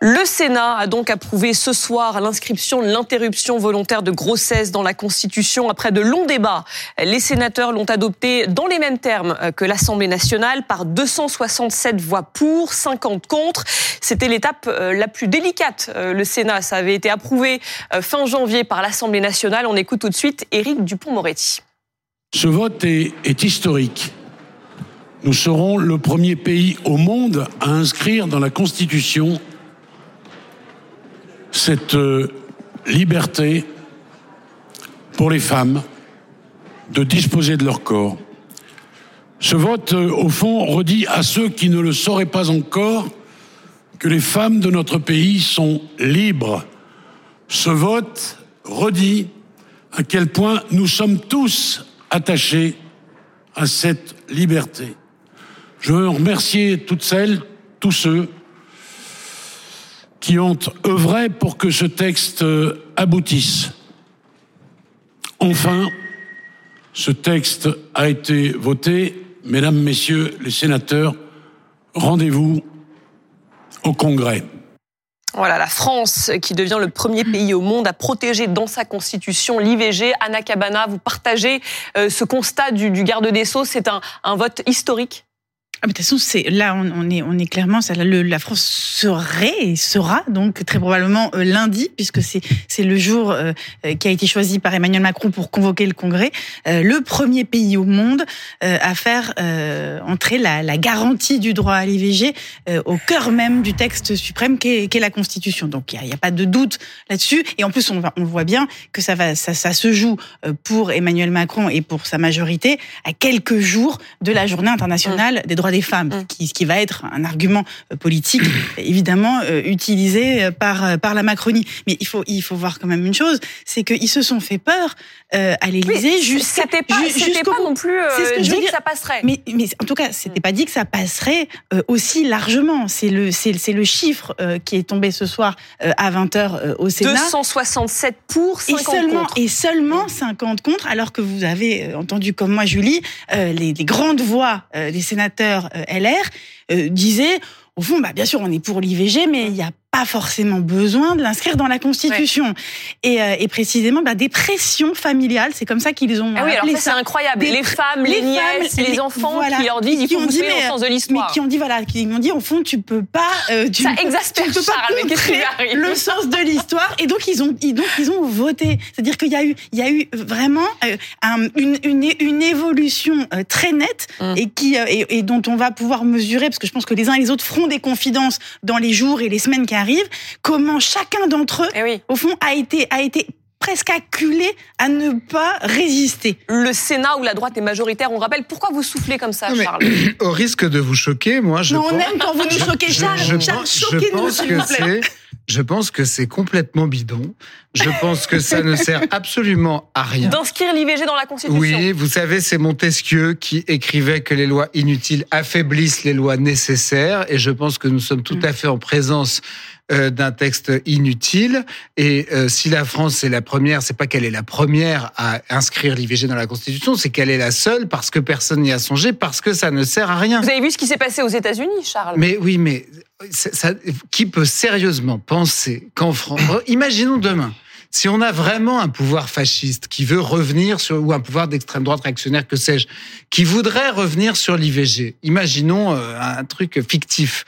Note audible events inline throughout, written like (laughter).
Le Sénat a donc approuvé ce soir l'inscription de l'interruption volontaire de grossesse dans la Constitution. Après de longs débats, les sénateurs l'ont adopté dans les mêmes termes que l'Assemblée nationale par 267 voix pour, 50 contre. C'était l'étape euh, la plus délicate. Euh, le Sénat, ça avait été approuvé euh, fin janvier par l'Assemblée nationale. On écoute tout de suite Éric Dupont-Moretti. Ce vote est historique. Nous serons le premier pays au monde à inscrire dans la Constitution cette euh, liberté pour les femmes de disposer de leur corps. Ce vote, euh, au fond, redit à ceux qui ne le sauraient pas encore que les femmes de notre pays sont libres. Ce vote redit à quel point nous sommes tous attachés à cette liberté. Je veux remercier toutes celles, tous ceux qui ont œuvré pour que ce texte euh, aboutisse. Enfin, ce texte a été voté. Mesdames, Messieurs les sénateurs, rendez-vous au Congrès. Voilà, la France qui devient le premier pays au monde à protéger dans sa constitution l'IVG. Anna Cabana, vous partagez euh, ce constat du, garde des Sceaux. C'est un, un vote historique ah, de toute façon, c'est là, on, est, on est clairement, ça, le, la France serait et sera donc très probablement euh, lundi, puisque c'est c'est le jour euh, euh, qui a été choisi par Emmanuel Macron pour convoquer le Congrès, le premier pays au monde à faire entrer la, la, garantie du droit à l'IVG au cœur même du texte suprême qu'est est la Constitution. Donc il n'y a, a, pas de doute là-dessus. Et en plus, on, va, on voit bien que ça va, ça, ça se joue pour Emmanuel Macron et pour sa majorité à quelques jours de la Journée internationale des droits des femmes, mm. qui, ce qui va être un argument euh, politique (coughs) évidemment euh, utilisé euh, par par la Macronie. Mais il faut il faut voir quand même une chose, c'est qu'ils se sont fait peur à l'Élysée. Oui, c'était pas, c'était pas non plus ce que dit je que ça passerait. Mais mais en tout cas, c'était pas dit que ça passerait aussi largement. C'est le c'est le chiffre qui est tombé ce soir à 20h au Sénat. 267 pour 50 et seulement, contre. Et seulement 50 contre, alors que vous avez entendu comme moi Julie les, les grandes voix des sénateurs euh, LR, euh, disait, au fond, bah, bien sûr, on est pour l'IVG, mais il y a pas forcément besoin de l'inscrire dans la Constitution. Et, euh, et, précisément, bah, des pressions familiales, c'est comme ça qu'ils ont ah oui, alors ça, c'est incroyable. les femmes, les, nièces, les, enfants qui leur disent, il faut vous le sens de l'histoire. Mais qui ont dit, voilà, qui m'ont dit, au fond, tu peux pas... Euh, tu, ça exaspère tu peux Charles, pas le sens de l'histoire. Et donc, ils ont, donc, ils ont voté. C'est-à-dire qu'il y a eu, il y a eu vraiment euh, un, une, une, une, évolution euh, très nette hum. et, qui, et, et dont on va pouvoir mesurer, parce que je pense que les uns et les autres feront des confidences dans les jours et les semaines qui arrive, comment chacun d'entre eux, eh au fond, a été, a été presque acculé à ne pas résister. Le Sénat où la droite est majoritaire, on rappelle pourquoi vous soufflez comme ça, Charles? (coughs) Au risque de vous choquer, moi je. Non, pense... on aime quand vous nous choquez, Charles. Je, Charles, choquez-nous, s'il vous plaît. Je pense que c'est complètement bidon. Je pense que ça ne sert (laughs) absolument à rien. D'inscrire l'IVG dans la Constitution. Oui, vous savez, c'est Montesquieu qui écrivait que les lois inutiles affaiblissent les lois nécessaires. Et je pense que nous sommes tout mm. à fait en présence d'un texte inutile. Et euh, si la France est la première, c'est pas qu'elle est la première à inscrire l'IVG dans la Constitution, c'est qu'elle est la seule parce que personne n'y a songé, parce que ça ne sert à rien. Vous avez vu ce qui s'est passé aux États-Unis, Charles? Mais oui, mais ça, qui peut sérieusement penser qu'en France, (clears throat) imaginons demain. Si on a vraiment un pouvoir fasciste qui veut revenir sur, ou un pouvoir d'extrême droite réactionnaire, que sais-je, qui voudrait revenir sur l'IVG, imaginons euh, un truc fictif.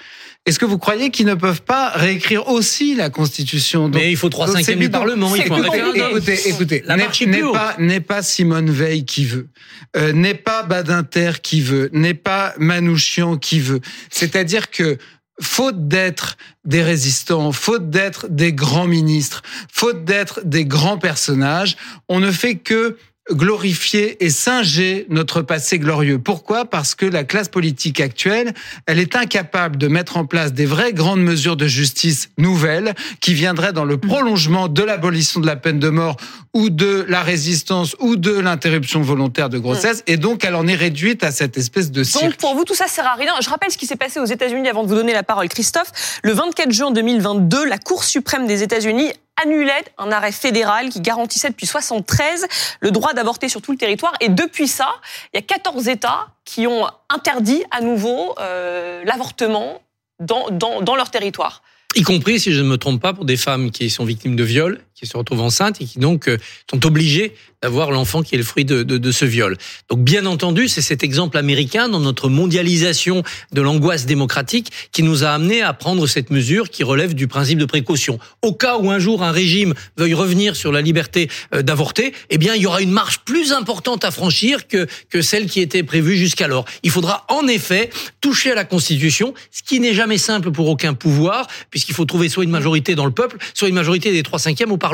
Est-ce que vous croyez qu'ils ne peuvent pas réécrire aussi la Constitution? Mais il faut trois cinquièmes du Parlement, il faut un référendum. Écoutez, écoutez, n'est pas, n'est pas Simone Veil qui veut, euh, n'est pas Badinter qui veut, n'est pas Manouchian qui veut. C'est-à-dire que faute d'être des résistants, faute d'être des grands ministres, faute d'être des grands personnages, on ne fait que glorifier et singer notre passé glorieux. Pourquoi? Parce que la classe politique actuelle, elle est incapable de mettre en place des vraies grandes mesures de justice nouvelles qui viendraient dans le mm. prolongement de l'abolition de la peine de mort ou de la résistance ou de l'interruption volontaire de grossesse. Et donc, elle en est réduite à cette espèce de cirque. Donc, pour vous, tout ça sert à rien. Je rappelle ce qui s'est passé aux États-Unis avant de vous donner la parole, Christophe. Le 24 juin 2022, la Cour suprême des États-Unis annulait un arrêt fédéral qui garantissait depuis 73 le droit d'avorter sur tout le territoire. Et depuis ça, il y a 14 États qui ont interdit à nouveau euh, l'avortement dans, dans, dans leur territoire. Y compris, si je ne me trompe pas, pour des femmes qui sont victimes de viol, qui se retrouvent enceintes et qui donc euh, sont obligées d'avoir l'enfant qui est le fruit de, ce viol. Donc bien entendu, c'est cet exemple américain dans notre mondialisation de l'angoisse démocratique qui nous a amené à prendre cette mesure qui relève du principe de précaution. Au cas où un jour un régime veuille revenir sur la liberté euh, d'avorter, eh bien il y aura une marche plus importante à franchir que, que celle qui était prévue jusqu'alors. Il faudra en effet toucher à la Constitution, ce qui n'est jamais simple pour aucun pouvoir, puisqu'il faut trouver soit une majorité dans le peuple, soit une majorité des trois cinquièmes au Parlement.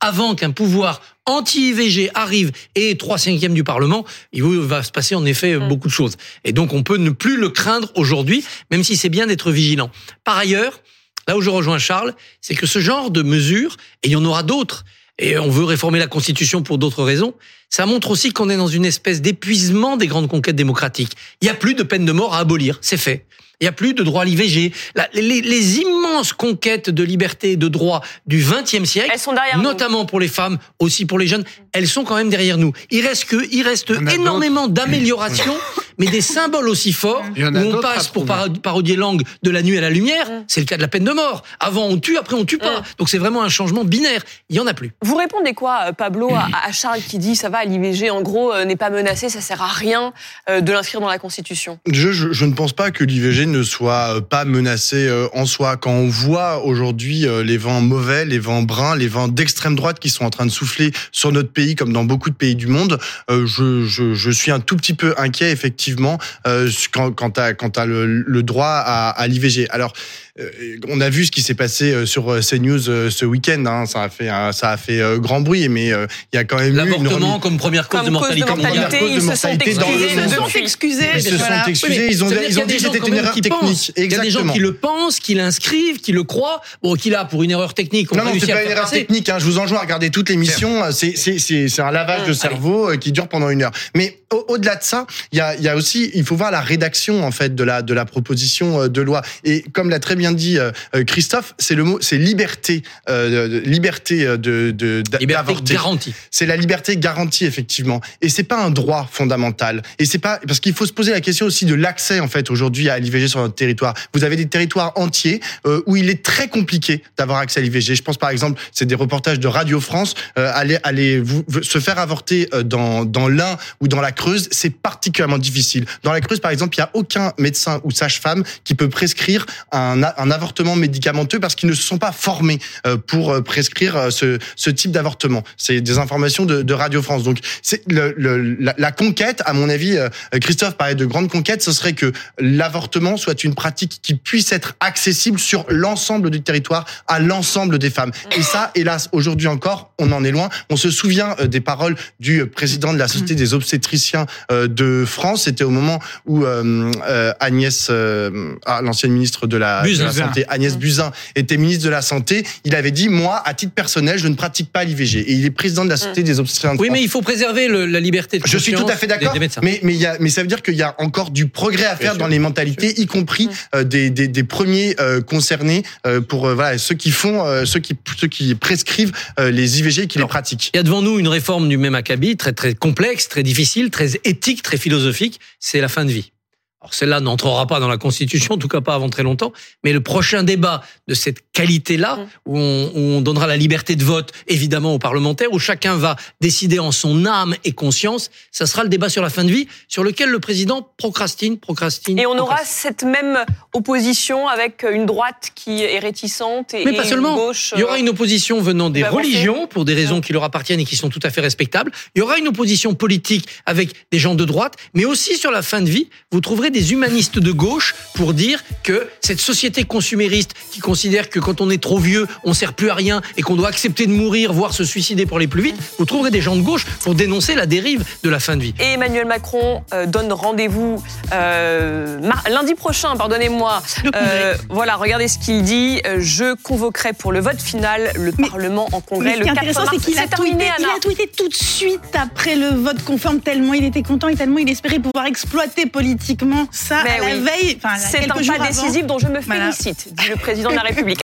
Avant qu'un pouvoir anti-IVG arrive et trois cinquièmes du Parlement, il va se passer en effet mm. beaucoup de choses. Et donc on peut ne plus le craindre aujourd'hui, même si c'est bien d'être vigilant. Par ailleurs, là où je rejoins Charles, c'est que ce genre de mesures, et il y en aura d'autres, et on veut réformer la Constitution pour d'autres raisons, ça montre aussi qu'on est dans une espèce d'épuisement des grandes conquêtes démocratiques. Il n'y a plus de peine de mort à abolir, c'est fait. Il n'y a plus de droit à l'IVG. Les, les, immenses conquêtes de liberté et de droit du XXe siècle, elles sont derrière notamment pour les femmes, aussi pour les jeunes, elles sont quand même derrière nous. Il reste que, il reste énormément d'améliorations (laughs) mais des symboles aussi forts où on passe pour parodier langue de la nuit à la lumière. Mm. C'est le cas de la peine de mort. Avant on tue, après on tue pas. Mm. Donc c'est vraiment un changement binaire. Il y en a plus. Vous répondez quoi, euh, Pablo, à Charles qui dit ça va, l'IVG en gros euh, n'est pas menacé, ça sert à rien euh, de l'inscrire dans la Constitution? Je, je, je, ne pense pas que l'IVG ne soit pas menacé en soi. Quand on voit aujourd'hui les vents mauvais, les vents bruns, les vents d'extrême droite qui sont en train de souffler sur notre pays comme dans beaucoup de pays du monde, je, je suis un tout petit peu inquiet effectivement effectivement euh, à, quant à le, le droit à, à l'IVG. Alors, euh, on a vu ce qui s'est passé euh, sur euh, CNews ce week-end. Hein, ça a fait ça a fait grand bruit, mais il y a quand même eu une comme première cause de mortalité. Cause de mortalité ils se sont excusés. Ils se sont excusés. Ils se sont excusés. Ils ont, ils ont dit que c'était une erreur technique. Il y a des gens qui le pensent, qui l'inscrivent, qui le croient. Bon, qui là pour une erreur technique. non, non, c'est pas une erreur technique. Hein, je vous enjoins à regarder toute l'émission. C'est c'est un lavage de cerveau qui dure pendant une heure. Mais au-delà de ça, il y a, y a aussi, il faut voir la rédaction en fait de la de la proposition de loi. Et comme l'a très bien dit euh, euh, Christophe, c'est le mot, c'est liberté, euh, liberté de, de liberté garantie. C'est la liberté garantie effectivement, et c'est pas un droit fondamental. Et c'est pas parce qu'il faut se poser la question aussi de l'accès en fait aujourd'hui à l'IVG sur notre territoire. Vous avez des territoires entiers où il est très compliqué d'avoir accès à l'IVG. Je pense par exemple, c'est des reportages de Radio France, aller aller vous, se faire avorter dans dans l'Ain ou dans la C'est particulièrement difficile. Dans la Creuse par exemple, il y a aucun médecin ou sage-femme qui peut prescrire un un avortement médicamenteux parce qu'ils ne se sont pas formés euh, pour euh, prescrire euh, ce, ce type d'avortement. C'est des informations de, de, Radio France. Donc, c'est le, le, la, la, conquête, à mon avis, Christophe parlait de grande conquête, ce serait que l'avortement soit une pratique qui puisse être accessible sur l'ensemble du territoire à l'ensemble des femmes. Et ça, hélas, aujourd'hui encore, on en est loin. On se souvient des paroles du président de la Société des obstétriciens de France. C'était au moment où Agnès, ah, l'ancienne ministre de la, Santé, Agnès Buzyn, était ministre de la Santé, il avait dit moi, à titre personnel, je ne pratique pas l'IVG. Et il est président de la Société des obstétriciens. Oui, mais il faut préserver le, la liberté de Je suis tout à fait d'accord. Mais mais il y a, mais ça veut dire qu'il y a encore du progrès à faire dans les mentalités, y compris euh, des, des, des, premiers euh, concernés euh, pour euh, voilà ceux qui font, euh, ceux qui ceux qui prescrivent les IVG et qui les pratiquent. Il y a devant nous une réforme du même acabit, très très complexe, très difficile, très éthique, très philosophique. C'est la fin de vie. Alors celle-là n'entrera pas dans la Constitution, en tout cas pas avant très longtemps, mais le prochain débat de cette qualité-là, mmh. où, on, où on, donnera la liberté de vote évidemment aux parlementaires, où chacun va décider en son âme et conscience, ça sera le débat sur la fin de vie, sur lequel le président procrastine, procrastine. Et on aura cette même opposition avec une droite qui est réticente et, mais pas seulement. une gauche. Il y aura une opposition venant des religions pour des raisons mmh. qui leur appartiennent et qui sont tout à fait respectables. Il y aura une opposition politique avec des gens de droite, mais aussi sur la fin de vie, vous trouverez des humanistes de gauche pour dire que cette société consumériste qui considère que quand on est trop vieux, on sert plus à rien et qu'on doit accepter de mourir, voire se suicider pour aller plus vite, vous trouverez des gens de gauche pour dénoncer la dérive de la fin de vie. Et Emmanuel Macron euh, donne rendez-vous euh, lundi prochain, pardonnez-moi. Euh, voilà, regardez ce qu'il dit. Je convoquerai pour le vote final le mais, Parlement en congrès le 4 mars. C'est qu'il a, tweeté, il a tweeté tout de suite après le vote conforme tellement il était content et tellement il espérait pouvoir exploiter politiquement ça à la veille. C'est un pas décisif dont je me félicite, dit le président de la (laughs) République.